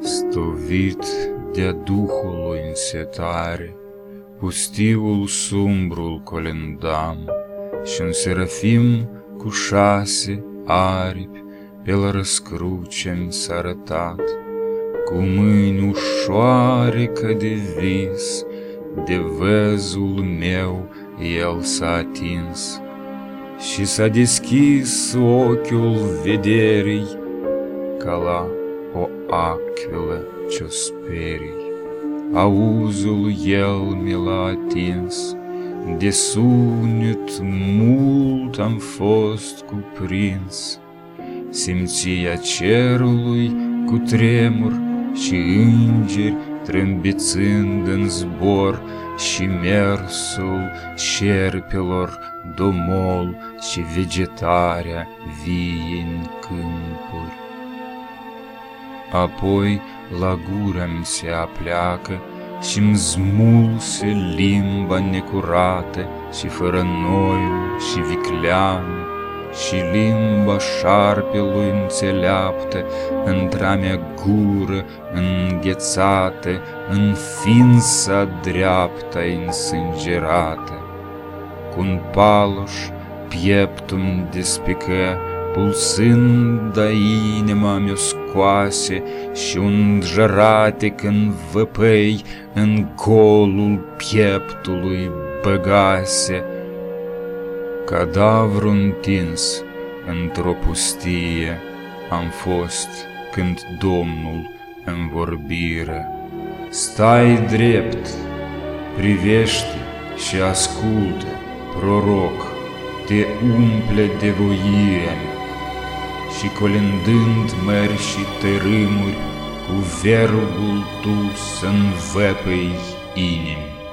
Stovit de-a Duhului însetare, Pustiul sumbrul colindam, și un serafim cu șase aripi Pe la răscruce s-a arătat, Cu mâini ușoare ca de vis, De văzul meu el s-a atins, Și s-a deschis ochiul vederii, Ca la o aquilă ce-o sperii. Auzul el mi l-a atins, De sunet mult am fost cuprins, Simția cerului cu tremur și îngeri trâmbițând în zbor și mersul șerpilor domol și vegetarea vie în câmpuri. Apoi la gură-mi se apleacă și-mi zmulse limba necurată și fără noiul și vicleană, și limba șarpelui înțeleaptă, într-a mea gură înghețată, în fința dreapta însângerată. Cu-un paloș pieptul-mi despică, pulsând a inima mi-o scoase și un jăratec în văpăi în golul pieptului băgase. Cadavru întins într-o pustie am fost când Domnul în vorbire. Stai drept, privește și ascultă, proroc, te umple de voire și colindând mări și tărâmuri, cu verbul tu să învăpăi inimi.